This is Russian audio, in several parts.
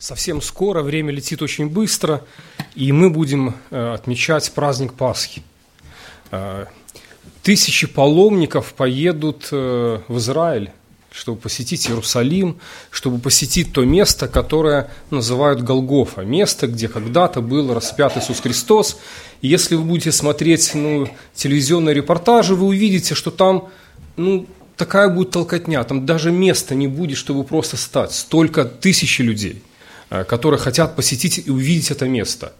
Совсем скоро, время летит очень быстро, и мы будем э, отмечать праздник Пасхи. Э, тысячи паломников поедут э, в Израиль, чтобы посетить Иерусалим, чтобы посетить то место, которое называют Голгофа, место, где когда-то был распят Иисус Христос. И если вы будете смотреть ну, телевизионные репортажи, вы увидите, что там ну, такая будет толкотня, там даже места не будет, чтобы просто стать. Столько тысячи людей – которые хотят посетить и увидеть это место.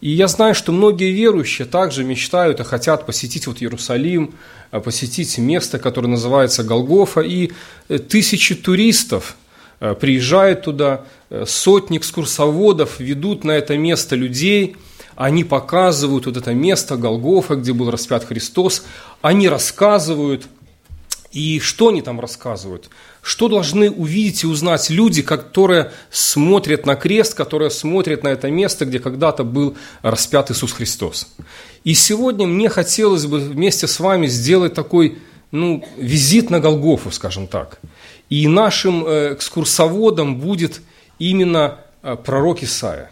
И я знаю, что многие верующие также мечтают и хотят посетить вот Иерусалим, э, посетить место, которое называется Голгофа, и э, тысячи туристов приезжают туда, сотни экскурсоводов ведут на это место людей, они показывают вот это место Голгофа, где был распят Христос, они рассказывают, и что они там рассказывают? Что должны увидеть и узнать люди, которые смотрят на крест, которые смотрят на это место, где когда-то был распят Иисус Христос? И сегодня мне хотелось бы вместе с вами сделать такой ну, визит на Голгофу, скажем так. И нашим э, экскурсоводом будет именно э, пророк Исаия.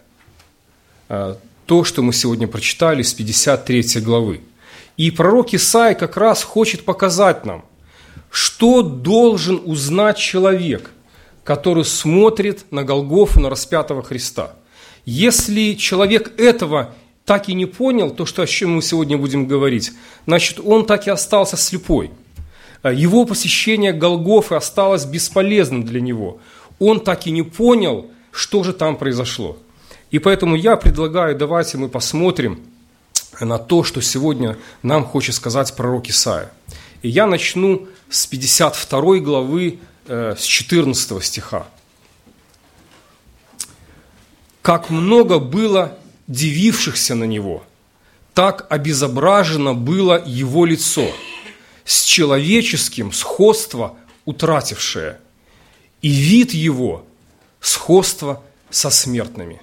Э, то, что мы сегодня прочитали с 53 главы. И пророк Исаия как раз хочет показать нам – что должен узнать человек, который смотрит на Голгофу, на распятого Христа? Если человек этого так и не понял, то, что, о чем мы сегодня будем говорить, значит, он так и остался слепой. Его посещение Голгофы осталось бесполезным для него. Он так и не понял, что же там произошло. И поэтому я предлагаю, давайте мы посмотрим на то, что сегодня нам хочет сказать пророк Исаия. И я начну с 52 главы, э, с 14 стиха. «Как много было дивившихся на него, так обезображено было его лицо, с человеческим сходство утратившее, и вид его сходство со смертными»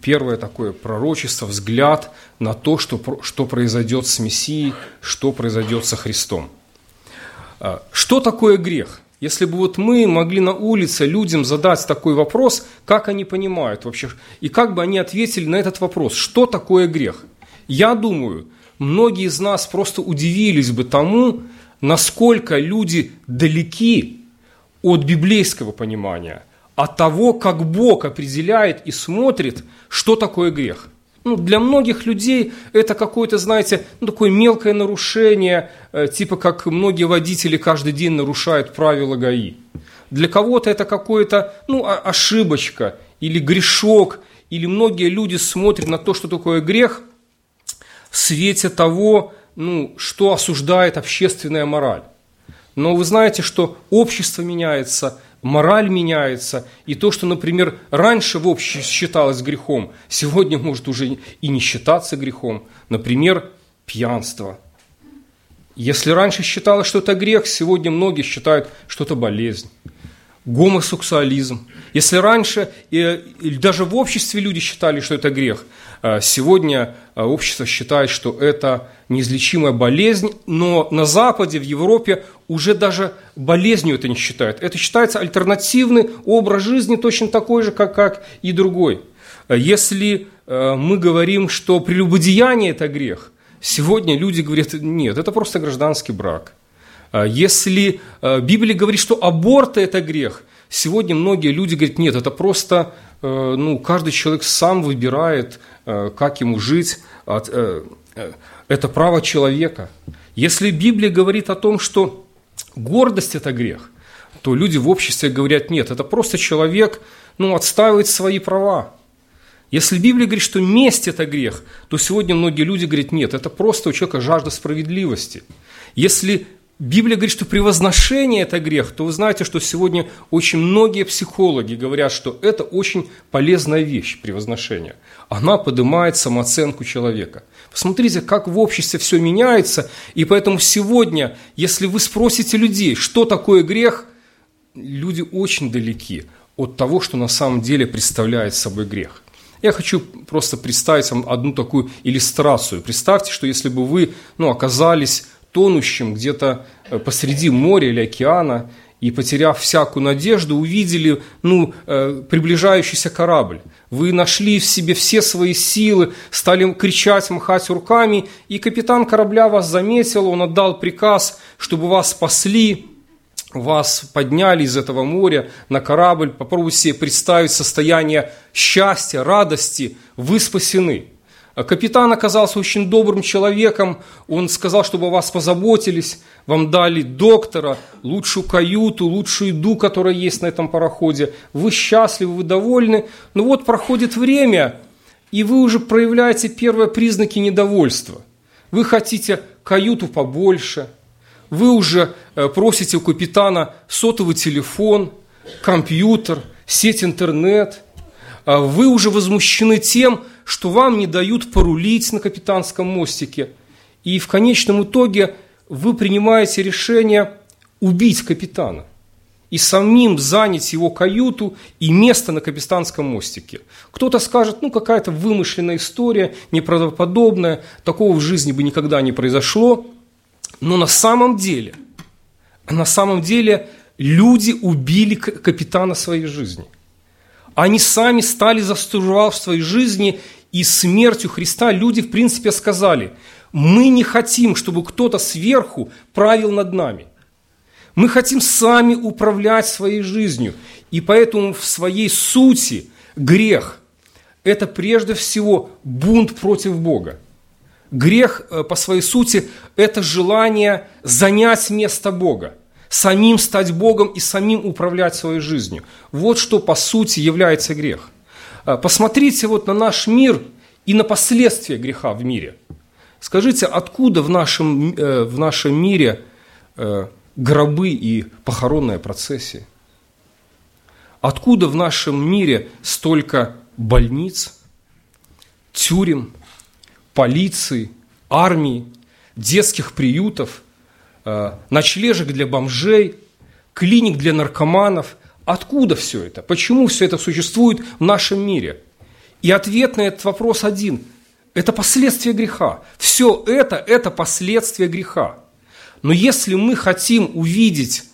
первое такое пророчество, взгляд на то, что, что произойдет с Мессией, что произойдет со Христом. А, что такое грех? Если бы вот мы могли на улице людям задать такой вопрос, как они понимают вообще, и как бы они ответили на этот вопрос, что такое грех? Я думаю, многие из нас просто удивились бы тому, насколько люди далеки от библейского понимания – от того, как Бог определяет и смотрит, что такое грех. Ну, для многих людей это какое-то, знаете, ну, такое мелкое нарушение, э, типа как многие водители каждый день нарушают правила ГАИ. Для кого-то это какое-то, ну, ошибочка или грешок, или многие люди смотрят на то, что такое грех, в свете того, ну, что осуждает общественная мораль. Но вы знаете, что общество меняется – мораль меняется, и то, что, например, раньше в обществе считалось грехом, сегодня может уже и не считаться грехом. Например, пьянство. Если раньше считалось, что это грех, сегодня многие считают, что это болезнь. Гомосексуализм. Если раньше даже в обществе люди считали, что это грех, а сегодня а, общество считает, что это неизлечимая болезнь, но на Западе, в Европе уже даже болезнью это не считают. Это считается альтернативный образ жизни, точно такой же, как, как и другой. Если а, мы говорим, что прелюбодеяние – это грех, сегодня люди говорят, нет, это просто гражданский брак. Если Библия говорит, что аборт – это грех, сегодня многие люди говорят, нет, это просто Э, ну, каждый человек сам выбирает, э, как ему жить. Э, это право человека. Если Библия говорит о том, что гордость – это грех, то люди в обществе говорят, нет, это просто человек ну, отстаивает свои права. Если Библия говорит, что месть – это грех, то сегодня многие люди говорят, нет, это просто у человека жажда справедливости. Если Библия говорит, что превозношение – это грех, то вы знаете, что сегодня очень многие психологи говорят, что это очень полезная вещь, превозношение. Она поднимает самооценку человека. Посмотрите, как в обществе все меняется, и поэтому сегодня, если вы спросите людей, что такое грех, люди очень далеки от того, что на самом деле представляет собой грех. Я хочу просто представить вам одну такую иллюстрацию. Представьте, что если бы вы ну, оказались тонущим где-то э, посреди моря или океана, и, потеряв всякую надежду, увидели ну, э, приближающийся корабль. Вы нашли в себе все свои силы, стали кричать, махать руками, и капитан корабля вас заметил, он отдал приказ, чтобы вас спасли, вас подняли из этого моря на корабль. Попробуйте себе представить состояние счастья, радости, вы спасены – Капитан оказался очень добрым человеком, он сказал, чтобы о вас позаботились, вам дали доктора, лучшую каюту, лучшую еду, которая есть на этом пароходе. Вы счастливы, вы довольны. Но вот проходит время, и вы уже проявляете первые признаки недовольства. Вы хотите каюту побольше, вы уже э, просите у капитана сотовый телефон, компьютер, сеть интернет. А вы уже возмущены тем, что вам не дают порулить на капитанском мостике. И в конечном итоге вы принимаете решение убить капитана и самим занять его каюту и место на капитанском мостике. Кто-то скажет, ну какая-то вымышленная история, неправдоподобная, такого в жизни бы никогда не произошло. Но на самом деле, на самом деле люди убили капитана своей жизни – они сами стали за в своей жизни, и смертью Христа люди, в принципе, сказали, мы не хотим, чтобы кто-то сверху правил над нами. Мы хотим сами управлять своей жизнью. И поэтому в своей сути грех – это прежде всего бунт против Бога. Грех э, по своей сути – это желание занять место Бога – самим стать Богом и самим управлять своей жизнью. Вот что по сути является грех. А, посмотрите вот на наш мир и на последствия греха в мире. Скажите, откуда в нашем, э, в нашем мире э, гробы и похоронная процессия? Откуда в нашем мире столько больниц, тюрем, полиции, армии, детских приютов – ночлежек для бомжей, клиник для наркоманов. Откуда все это? Почему все это существует в нашем мире? И ответ на этот вопрос один. Это последствия греха. Все это – это последствия греха. Но если мы хотим увидеть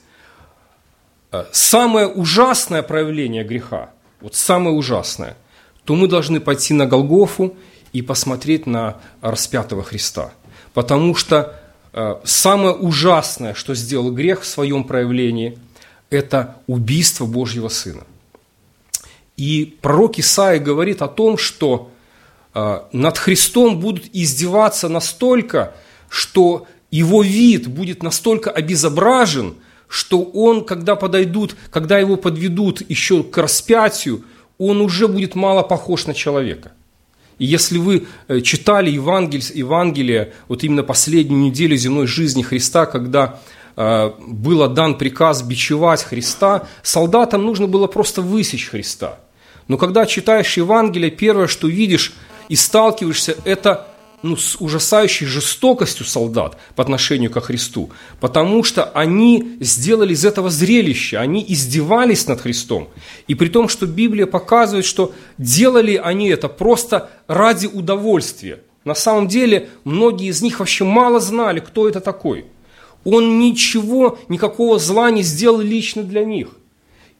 э, самое ужасное проявление греха, вот самое ужасное, то мы должны пойти на Голгофу и посмотреть на распятого Христа. Потому что Э, самое ужасное, что сделал грех в своем проявлении, это убийство Божьего Сына. И пророк Исаия говорит о том, что э, над Христом будут издеваться настолько, что его вид будет настолько обезображен, что он, когда подойдут, когда его подведут еще к распятию, он уже будет мало похож на человека. И если вы э, читали Евангелие, Евангелие вот именно последнюю неделю земной жизни Христа, когда э, было дан приказ бичевать Христа, солдатам нужно было просто высечь Христа. Но когда читаешь Евангелие, первое, что видишь и сталкиваешься, это ну, с ужасающей жестокостью солдат по отношению ко Христу, потому что они сделали из этого зрелища, они издевались над Христом. И при том, что Библия показывает, что делали они это просто ради удовольствия. На самом деле, многие из них вообще мало знали, кто это такой. Он ничего, никакого зла не сделал лично для них.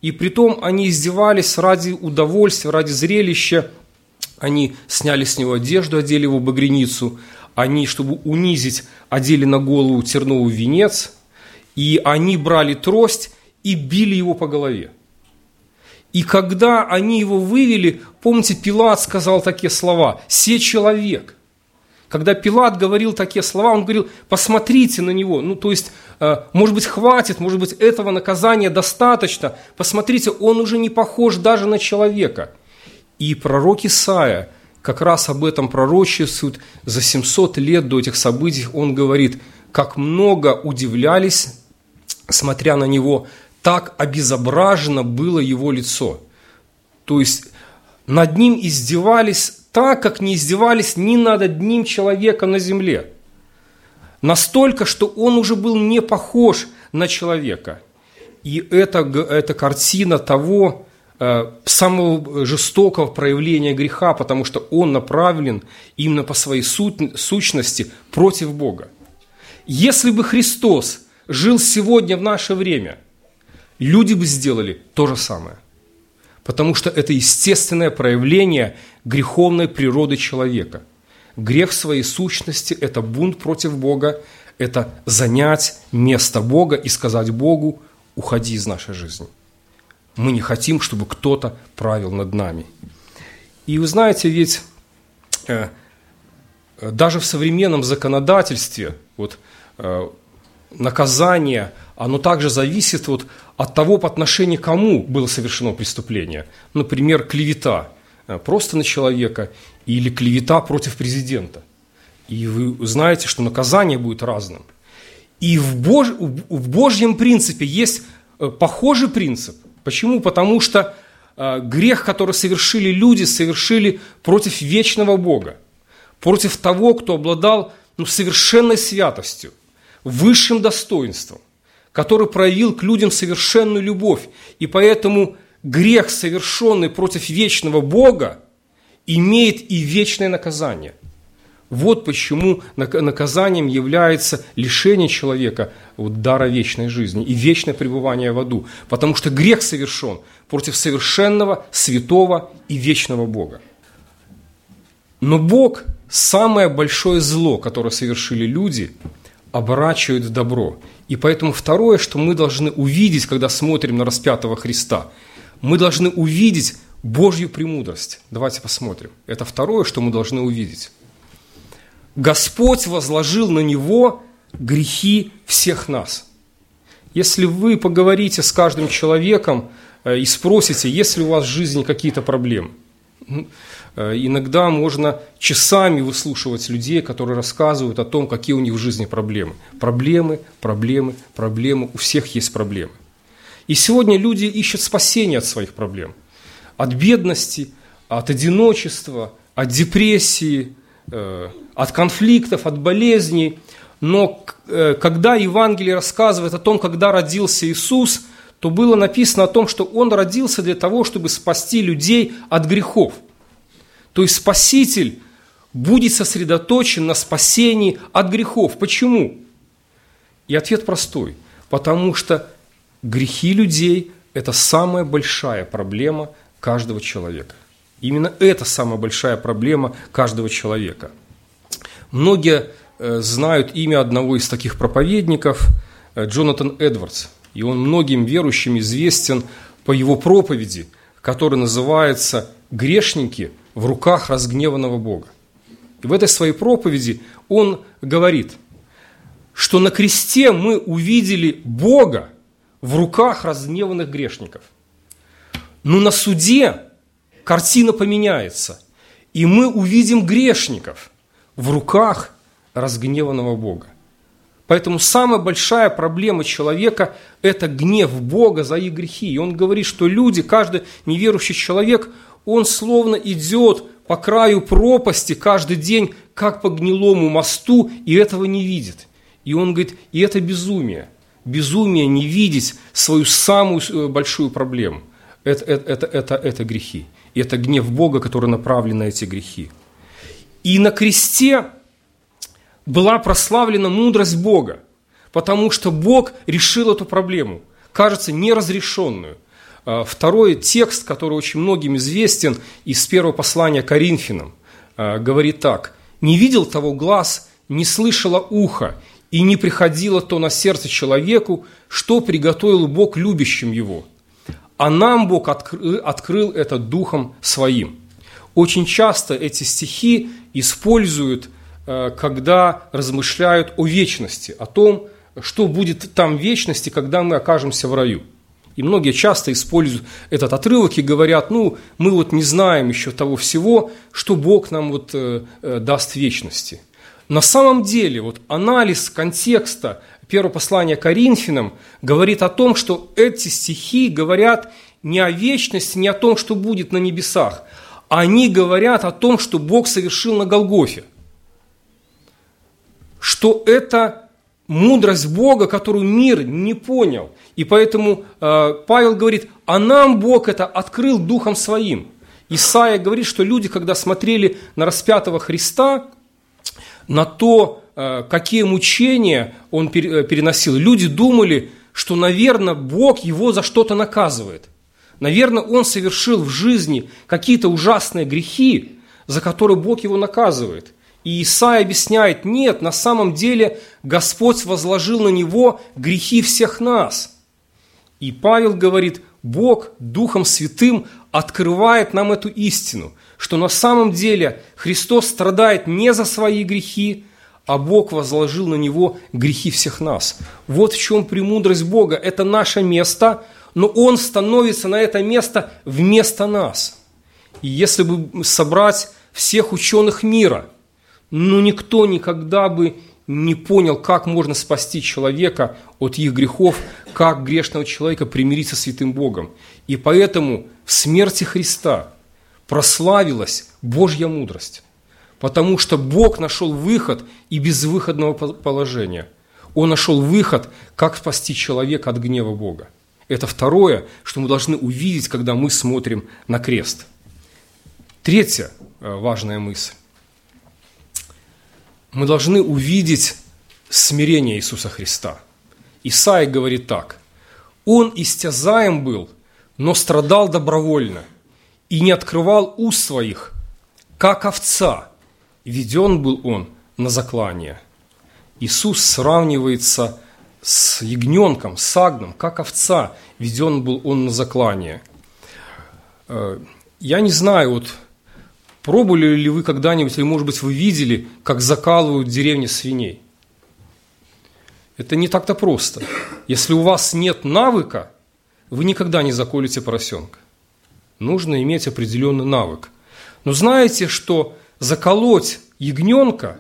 И при том они издевались ради удовольствия, ради зрелища, они сняли с него одежду, одели его багряницу. Они, чтобы унизить, одели на голову терновый венец. И они брали трость и били его по голове. И когда они его вывели, помните, Пилат сказал такие слова «Се человек». Когда Пилат говорил такие слова, он говорил, посмотрите на него. Ну, то есть, э, может быть, хватит, может быть, этого наказания достаточно. Посмотрите, он уже не похож даже на человека. И пророк Исаия как раз об этом пророчествует. За 700 лет до этих событий он говорит, как много удивлялись, смотря на него, так обезображено было его лицо. То есть над ним издевались так, как не издевались ни над одним человеком на земле. Настолько, что он уже был не похож на человека. И это, это картина того, самого жестокого проявления греха, потому что он направлен именно по своей сущности против Бога. Если бы Христос жил сегодня в наше время, люди бы сделали то же самое. Потому что это естественное проявление греховной природы человека. Грех своей сущности – это бунт против Бога, это занять место Бога и сказать Богу, уходи из нашей жизни. Мы не хотим, чтобы кто-то правил над нами. И вы знаете, ведь э, даже в современном законодательстве вот, э, наказание, оно также зависит вот от того, по отношению к кому было совершено преступление. Например, клевета э, просто на человека или клевета против президента. И вы знаете, что наказание будет разным. И в, Бож... в Божьем принципе есть похожий принцип. Почему? Потому что э, грех, который совершили люди, совершили против вечного Бога, против того, кто обладал ну, совершенной святостью, высшим достоинством, который проявил к людям совершенную любовь. И поэтому грех, совершенный против вечного Бога, имеет и вечное наказание. Вот почему наказанием является лишение человека вот, дара вечной жизни и вечное пребывание в аду. Потому что грех совершен против совершенного, святого и вечного Бога. Но Бог – самое большое зло, которое совершили люди, оборачивает в добро. И поэтому второе, что мы должны увидеть, когда смотрим на распятого Христа, мы должны увидеть Божью премудрость. Давайте посмотрим. Это второе, что мы должны увидеть. Господь возложил на него грехи всех нас. Если вы поговорите с каждым человеком э, и спросите, есть ли у вас в жизни какие-то проблемы, э, иногда можно часами выслушивать людей, которые рассказывают о том, какие у них в жизни проблемы. Проблемы, проблемы, проблемы, у всех есть проблемы. И сегодня люди ищут спасения от своих проблем. От бедности, от одиночества, от депрессии, э, от конфликтов, от болезней. Но э, когда Евангелие рассказывает о том, когда родился Иисус, то было написано о том, что Он родился для того, чтобы спасти людей от грехов. То есть Спаситель будет сосредоточен на спасении от грехов. Почему? И ответ простой. Потому что грехи людей – это самая большая проблема каждого человека. Именно это самая большая проблема каждого человека – Многие э, знают имя одного из таких проповедников, э, Джонатан Эдвардс. И он многим верующим известен по его проповеди, которая называется «Грешники в руках разгневанного Бога». И в этой своей проповеди он говорит, что на кресте мы увидели Бога в руках разгневанных грешников. Но на суде картина поменяется, и мы увидим грешников – в руках разгневанного Бога. Поэтому самая большая проблема человека – это гнев Бога за их грехи. И он говорит, что люди, каждый неверующий человек, он словно идет по краю пропасти каждый день, как по гнилому мосту, и этого не видит. И он говорит, и это безумие. Безумие не видеть свою самую э, большую проблему. Это, это, это, это, это грехи. И это гнев Бога, который направлен на эти грехи. И на кресте была прославлена мудрость Бога, потому что Бог решил эту проблему, кажется, неразрешенную. А, второй текст, который очень многим известен из первого послания Коринфянам, а, говорит так. «Не видел того глаз, не слышало ухо, и не приходило то на сердце человеку, что приготовил Бог любящим его. А нам Бог открыл это Духом Своим». Очень часто эти стихи используют, э, когда размышляют о вечности, о том, что будет там в вечности, когда мы окажемся в раю. И многие часто используют этот отрывок и говорят, ну, мы вот не знаем еще того всего, что Бог нам вот э, э, даст в вечности. На самом деле, вот анализ контекста первого послания Коринфянам говорит о том, что эти стихи говорят не о вечности, не о том, что будет на небесах, они говорят о том, что Бог совершил на Голгофе. Что это мудрость Бога, которую мир не понял. И поэтому э, Павел говорит, а нам Бог это открыл Духом Своим. Исаия говорит, что люди, когда смотрели на распятого Христа, на то, э, какие мучения он э, переносил, люди думали, что, наверное, Бог его за что-то наказывает. Наверное, он совершил в жизни какие-то ужасные грехи, за которые Бог его наказывает. И Исаия объясняет, нет, на самом деле Господь возложил на него грехи всех нас. И Павел говорит, Бог Духом Святым открывает нам эту истину, что на самом деле Христос страдает не за свои грехи, а Бог возложил на Него грехи всех нас. Вот в чем премудрость Бога. Это наше место, но Он становится на это место вместо нас. И если бы собрать всех ученых мира, ну никто никогда бы не понял, как можно спасти человека от их грехов, как грешного человека примириться с святым Богом. И поэтому в смерти Христа прославилась Божья мудрость, потому что Бог нашел выход и безвыходного положения. Он нашел выход, как спасти человека от гнева Бога. Это второе, что мы должны увидеть, когда мы смотрим на крест. Третья э, важная мысль мы должны увидеть смирение Иисуса Христа. Исаия говорит так. «Он истязаем был, но страдал добровольно, и не открывал уст своих, как овца, веден был он на заклание». Иисус сравнивается с ягненком, с агном, как овца, веден был он на заклание. Э, я не знаю, вот Пробовали ли вы когда-нибудь, или, может быть, вы видели, как закалывают в деревне свиней? Это не так-то просто. Если у вас нет навыка, вы никогда не заколите поросенка. Нужно иметь определенный навык. Но знаете, что заколоть ягненка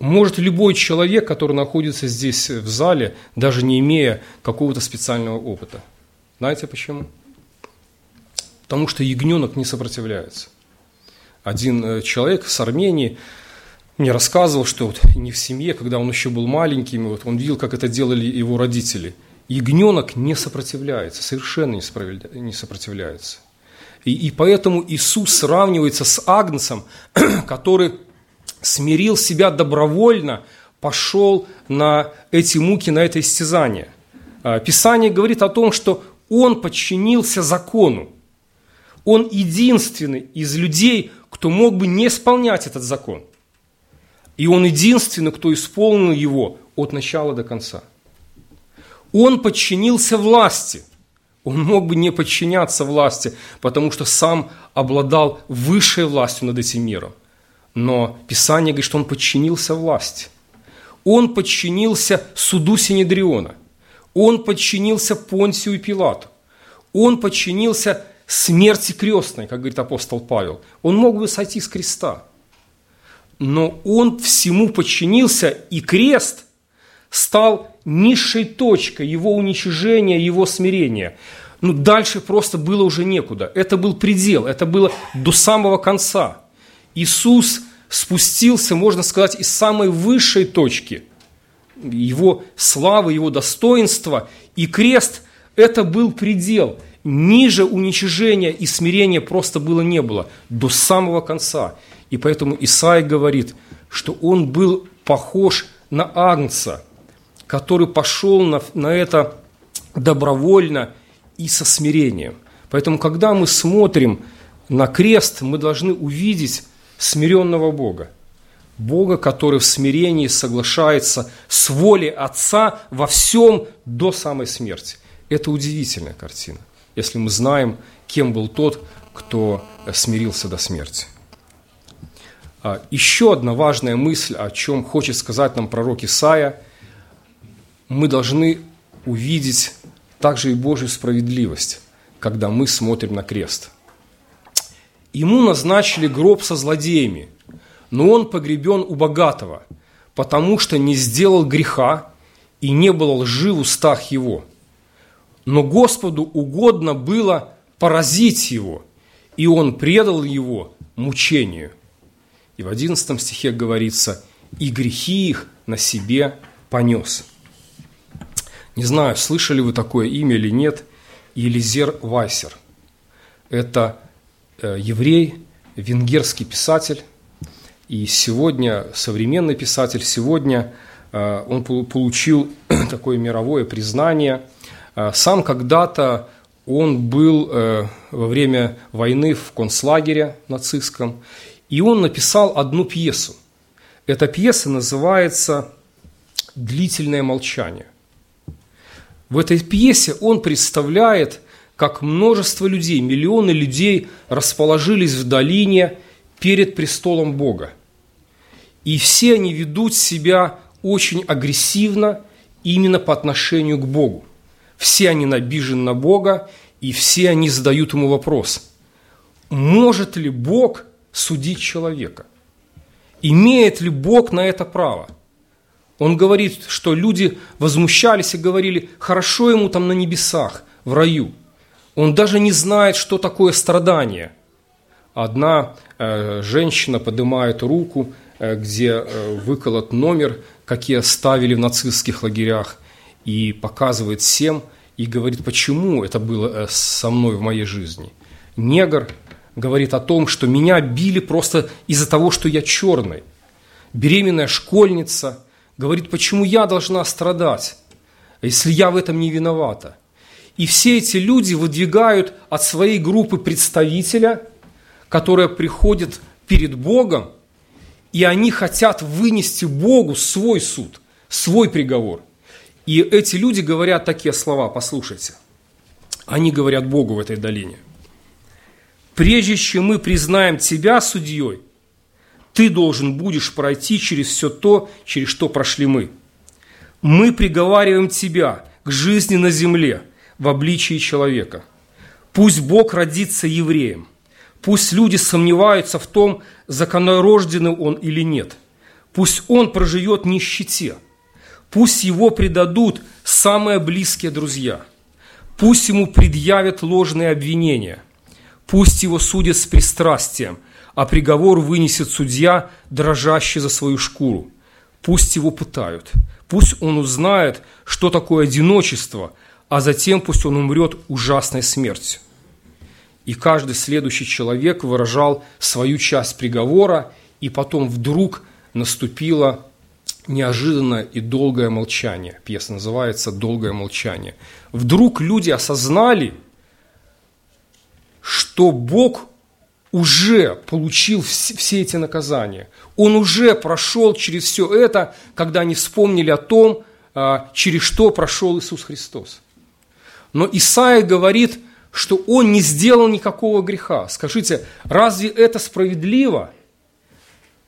может любой человек, который находится здесь в зале, даже не имея какого-то специального опыта. Знаете почему? Потому что ягненок не сопротивляется один э, человек с Армении мне рассказывал, что вот не в семье, когда он еще был маленьким, вот он видел, как это делали его родители. Ягненок не сопротивляется, совершенно не сопротивляется. И, и поэтому Иисус сравнивается с Агнцем, который смирил себя добровольно, пошел на эти муки, на это истязание. А, Писание говорит о том, что он подчинился закону. Он единственный из людей, кто мог бы не исполнять этот закон. И он единственный, кто исполнил его от начала до конца. Он подчинился власти. Он мог бы не подчиняться власти, потому что сам обладал высшей властью над этим миром. Но Писание говорит, что он подчинился власти. Он подчинился суду Синедриона. Он подчинился Понтию и Пилату. Он подчинился смерти крестной, как говорит апостол Павел. Он мог бы сойти с креста. Но он всему подчинился, и крест стал низшей точкой его уничижения, его смирения. Ну, дальше просто было уже некуда. Это был предел, это было до самого конца. Иисус спустился, можно сказать, из самой высшей точки его славы, его достоинства, и крест – это был предел – ниже уничижения и смирения просто было не было до самого конца. И поэтому Исаия говорит, что он был похож на Агнца, который пошел на, на это добровольно и со смирением. Поэтому, когда мы смотрим на крест, мы должны увидеть смиренного Бога. Бога, который в смирении соглашается с волей Отца во всем до самой смерти. Это удивительная картина если мы знаем, кем был тот, кто смирился до смерти. А, еще одна важная мысль, о чем хочет сказать нам пророк Исаия, мы должны увидеть также и Божью справедливость, когда мы смотрим на крест. Ему назначили гроб со злодеями, но он погребен у богатого, потому что не сделал греха и не было лжи в устах его – но Господу угодно было поразить его, и он предал его мучению. И в 11 стихе говорится, и грехи их на себе понес. Не знаю, слышали вы такое имя или нет, Елизер Вайсер. Это еврей, венгерский писатель, и сегодня, современный писатель, сегодня он получил такое мировое признание. Сам когда-то он был во время войны в концлагере нацистском, и он написал одну пьесу. Эта пьеса называется «Длительное молчание». В этой пьесе он представляет, как множество людей, миллионы людей расположились в долине перед престолом Бога. И все они ведут себя очень агрессивно именно по отношению к Богу. Все они набижены на Бога, и все они задают ему вопрос, может ли Бог судить человека? Имеет ли Бог на это право? Он говорит, что люди возмущались и говорили, хорошо ему там на небесах, в раю. Он даже не знает, что такое страдание. Одна э, женщина поднимает руку, э, где э, выколот номер, какие оставили в нацистских лагерях, и показывает всем, и говорит, почему это было э, со мной в моей жизни. Негр говорит о том, что меня били просто из-за того, что я черный. Беременная школьница говорит, почему я должна страдать, если я в этом не виновата. И все эти люди выдвигают от своей группы представителя, которая приходит перед Богом, и они хотят вынести Богу свой суд, свой приговор. И эти люди говорят такие слова, послушайте. Они говорят Богу в этой долине. Прежде чем мы признаем тебя судьей, ты должен будешь пройти через все то, через что прошли мы. Мы приговариваем тебя к жизни на земле – в обличии человека. Пусть Бог родится евреем. Пусть люди сомневаются в том, законорожденный он или нет. Пусть он проживет в нищете. Пусть его предадут самые близкие друзья. Пусть ему предъявят ложные обвинения. Пусть его судят с пристрастием, а приговор вынесет судья, дрожащий за свою шкуру. Пусть его пытают. Пусть он узнает, что такое одиночество – а затем пусть он умрет ужасной смертью. И каждый следующий человек выражал свою часть приговора, и потом вдруг наступило неожиданное и долгое молчание. Пьеса называется «Долгое молчание». Вдруг люди осознали, что Бог уже получил все эти наказания. Он уже прошел через все это, когда они вспомнили о том, а, через что прошел Иисус Христос. Но Исаия говорит, что он не сделал никакого греха. Скажите, разве это справедливо?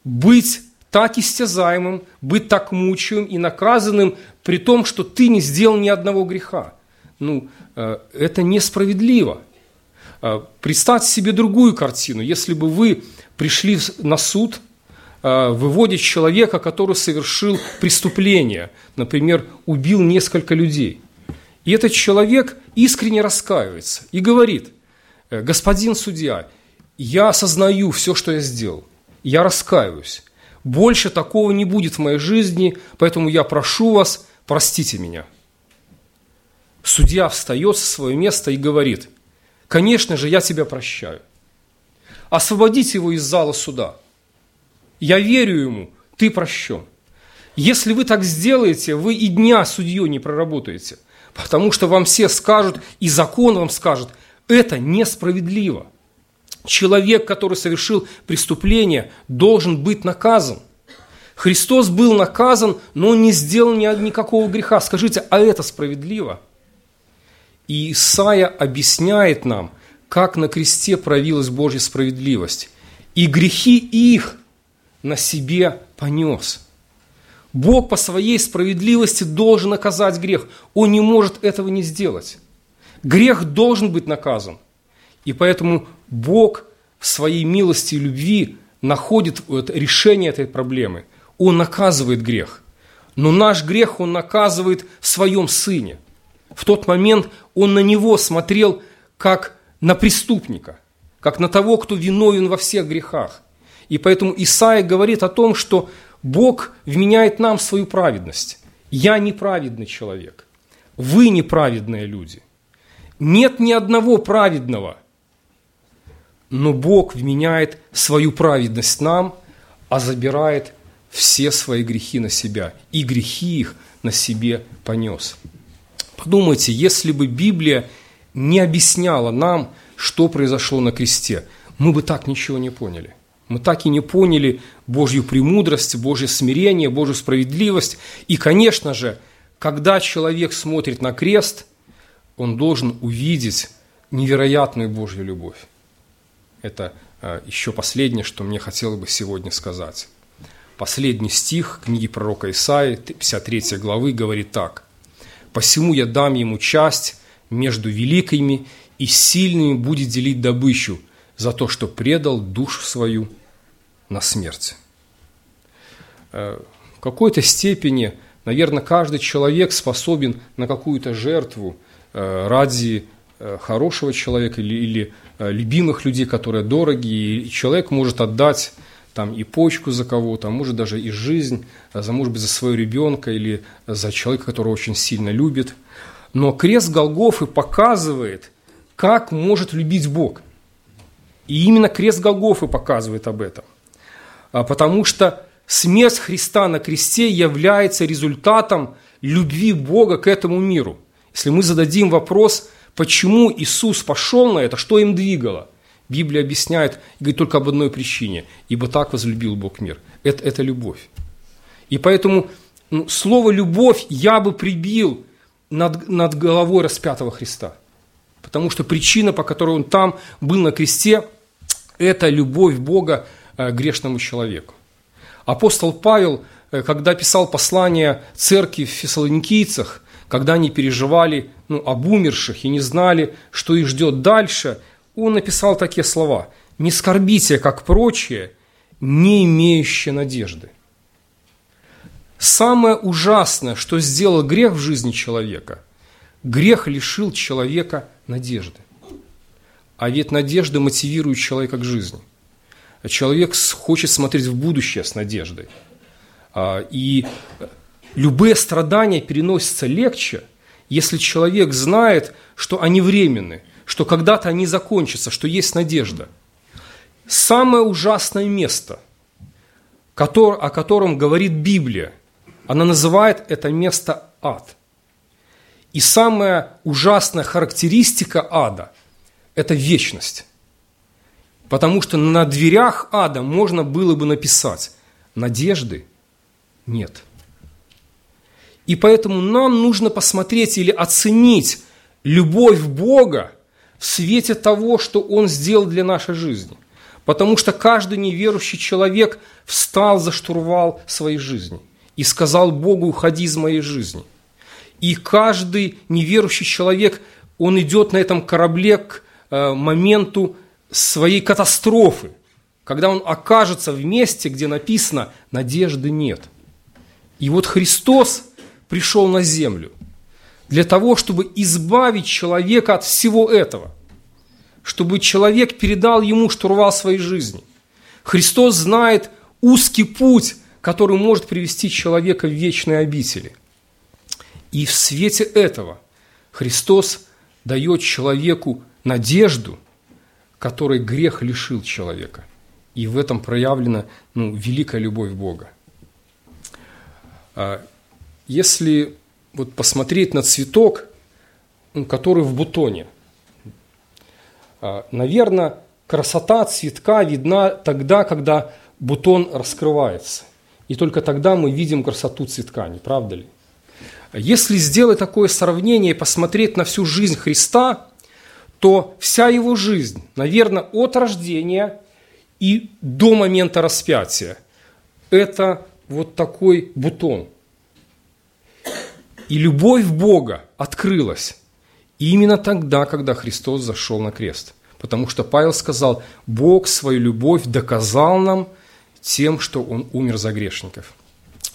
Быть так истязаемым, быть так мучаемым и наказанным, при том, что ты не сделал ни одного греха. Ну, э, это несправедливо. Э, представьте себе другую картину. Если бы вы пришли на суд, э, выводить человека, который совершил преступление, например, убил несколько людей – и этот человек искренне раскаивается и говорит, «Э, господин судья, я осознаю все, что я сделал, я раскаиваюсь. Больше такого не будет в моей жизни, поэтому я прошу вас, простите меня. Судья встает со своего места и говорит, конечно же, я тебя прощаю. Освободите его из зала суда. Я верю ему, ты прощен. Если вы так сделаете, вы и дня судьей не проработаете – Потому что вам все скажут, и закон вам скажет, это несправедливо. Человек, который совершил преступление, должен быть наказан. Христос был наказан, но он не сделал никакого греха. Скажите, а это справедливо? И Исаия объясняет нам, как на кресте проявилась Божья справедливость. И грехи их на себе понес – Бог по своей справедливости должен наказать грех. Он не может этого не сделать. Грех должен быть наказан. И поэтому Бог в своей милости и любви находит решение этой проблемы. Он наказывает грех. Но наш грех Он наказывает в своем Сыне. В тот момент Он на Него смотрел как на преступника, как на того, кто виновен во всех грехах. И поэтому Исаия говорит о том, что Бог вменяет нам свою праведность. Я неправедный человек. Вы неправедные люди. Нет ни одного праведного. Но Бог вменяет свою праведность нам, а забирает все свои грехи на себя, и грехи их на себе понес. Подумайте, если бы Библия не объясняла нам, что произошло на кресте, мы бы так ничего не поняли. Мы так и не поняли Божью премудрость, Божье смирение, Божью справедливость. И, конечно же, когда человек смотрит на крест, он должен увидеть невероятную Божью любовь. Это а, еще последнее, что мне хотелось бы сегодня сказать. Последний стих книги пророка Исаии, 53 главы, говорит так. «Посему я дам ему часть между великими, и сильными будет делить добычу за то, что предал душу свою на смерть». Э, в какой-то степени, наверное, каждый человек способен на какую-то жертву э, ради э, хорошего человека или, или любимых людей, которые дороги, и человек может отдать там и почку за кого-то, а может даже и жизнь, за, может быть, за своего ребенка или за человека, которого очень сильно любит. Но крест Голгофы показывает, как может любить Бог. И именно крест Голгофы показывает об этом. А потому что смерть Христа на кресте является результатом любви Бога к этому миру. Если мы зададим вопрос, почему Иисус пошел на это, что им двигало, Библия объясняет говорит только об одной причине. Ибо так возлюбил Бог мир. Это, это любовь. И поэтому ну, слово «любовь» я бы прибил над, над головой распятого Христа. Потому что причина, по которой он там был на кресте, это любовь Бога грешному человеку. Апостол Павел, э, когда писал послание церкви в Фессалоникийцах, когда они переживали ну, об умерших и не знали, что их ждет дальше – он написал такие слова «Не скорбите, как прочие, не имеющие надежды». Самое ужасное, что сделал грех в жизни человека, грех лишил человека надежды. А ведь надежда мотивирует человека к жизни. Человек хочет смотреть в будущее с надеждой. А, и любые страдания переносятся легче, если человек знает, что они временны – что когда-то они закончатся, что есть надежда. Самое ужасное место, о котором говорит Библия, она называет это место ад. И самая ужасная характеристика ада – это вечность. Потому что на дверях ада можно было бы написать «надежды нет». И поэтому нам нужно посмотреть или оценить любовь Бога в свете того, что Он сделал для нашей жизни. Потому что каждый неверующий человек встал за штурвал своей жизни и сказал Богу, уходи из моей жизни. И каждый неверующий человек, он идет на этом корабле к э, моменту своей катастрофы, когда он окажется в месте, где написано «надежды нет». И вот Христос пришел на землю – для того, чтобы избавить человека от всего этого, чтобы человек передал ему штурвал своей жизни. Христос знает узкий путь, который может привести человека в вечные обители. И в свете этого Христос дает человеку надежду, которой грех лишил человека. И в этом проявлена ну, великая любовь Бога. А, если вот посмотреть на цветок, который в бутоне. А, Наверное, красота цветка видна тогда, когда бутон раскрывается. И только тогда мы видим красоту цветка, не правда ли? Если сделать такое сравнение и посмотреть на всю жизнь Христа, то вся его жизнь, наверное, от рождения и до момента распятия, это вот такой бутон – и любовь Бога открылась именно тогда, когда Христос зашел на крест. Потому что Павел сказал, Бог свою любовь доказал нам тем, что Он умер за грешников.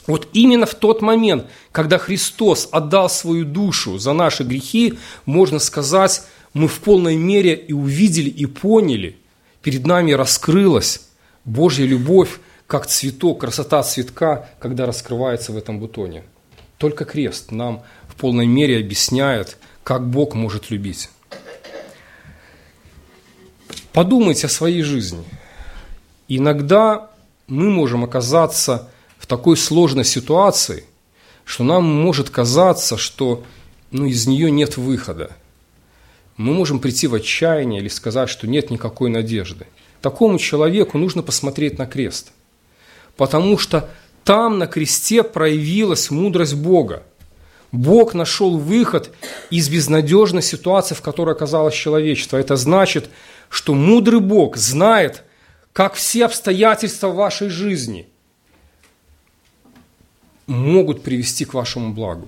Вот именно в тот момент, когда Христос отдал свою душу за наши грехи, можно сказать, мы в полной мере и увидели, и поняли, перед нами раскрылась Божья любовь, как цветок, красота цветка, когда раскрывается в этом бутоне – только крест нам в полной мере объясняет, как Бог может любить. Подумайте о своей жизни. Иногда мы можем оказаться в такой сложной ситуации, что нам может казаться, что ну, из нее нет выхода. Мы можем прийти в отчаяние или сказать, что нет никакой надежды. Такому человеку нужно посмотреть на крест. Потому что там на кресте проявилась мудрость Бога. Бог нашел выход из безнадежной ситуации, в которой оказалось человечество. Это значит, что мудрый Бог знает, как все обстоятельства вашей жизни могут привести к вашему благу.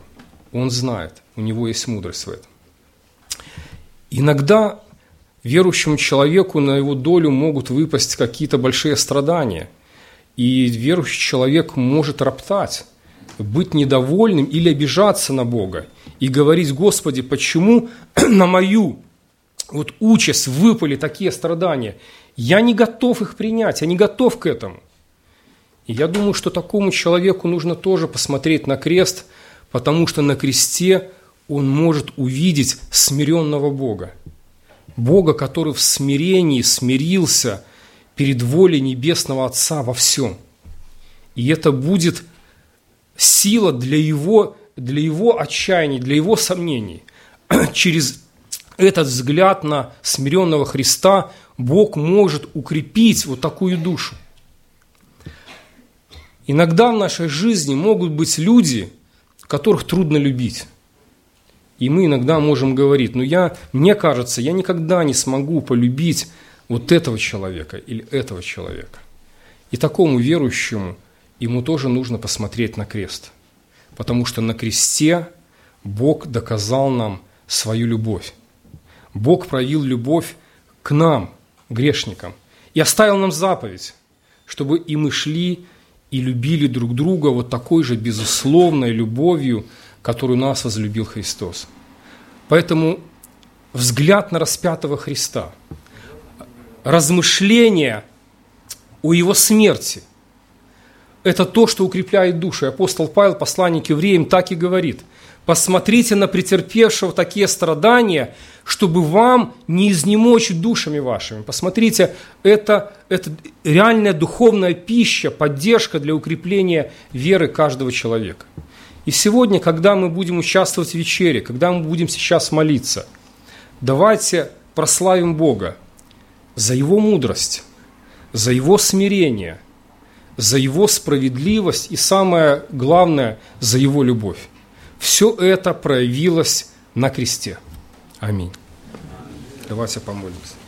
Он знает, у него есть мудрость в этом. Иногда верующему человеку на его долю могут выпасть какие-то большие страдания, и верующий человек может роптать, быть недовольным или обижаться на Бога и говорить, Господи, почему на мою вот участь выпали такие страдания? Я не готов их принять, я не готов к этому. И я думаю, что такому человеку нужно тоже посмотреть на крест, потому что на кресте он может увидеть смиренного Бога. Бога, который в смирении смирился перед волей Небесного Отца во всем. И это будет сила для его, для его отчаяний, для его сомнений. Через этот взгляд на смиренного Христа Бог может укрепить вот такую душу. Иногда в нашей жизни могут быть люди, которых трудно любить. И мы иногда можем говорить, ну я, мне кажется, я никогда не смогу полюбить вот этого человека или этого человека. И такому верующему ему тоже нужно посмотреть на крест. Потому что на кресте Бог доказал нам свою любовь. Бог проявил любовь к нам, грешникам, и оставил нам заповедь, чтобы и мы шли и любили друг друга вот такой же безусловной любовью, которую нас возлюбил Христос. Поэтому взгляд на распятого Христа, размышление о Его смерти – это то, что укрепляет душу. Апостол Павел, посланник евреям, так и говорит. «Посмотрите на претерпевшего такие страдания, чтобы вам не изнемочь душами вашими». Посмотрите, это, это реальная духовная пища, поддержка для укрепления веры каждого человека – и сегодня, когда мы будем участвовать в вечере, когда мы будем сейчас молиться, давайте прославим Бога за Его мудрость, за Его смирение, за Его справедливость и самое главное, за Его любовь. Все это проявилось на кресте. Аминь. Давайте помолимся.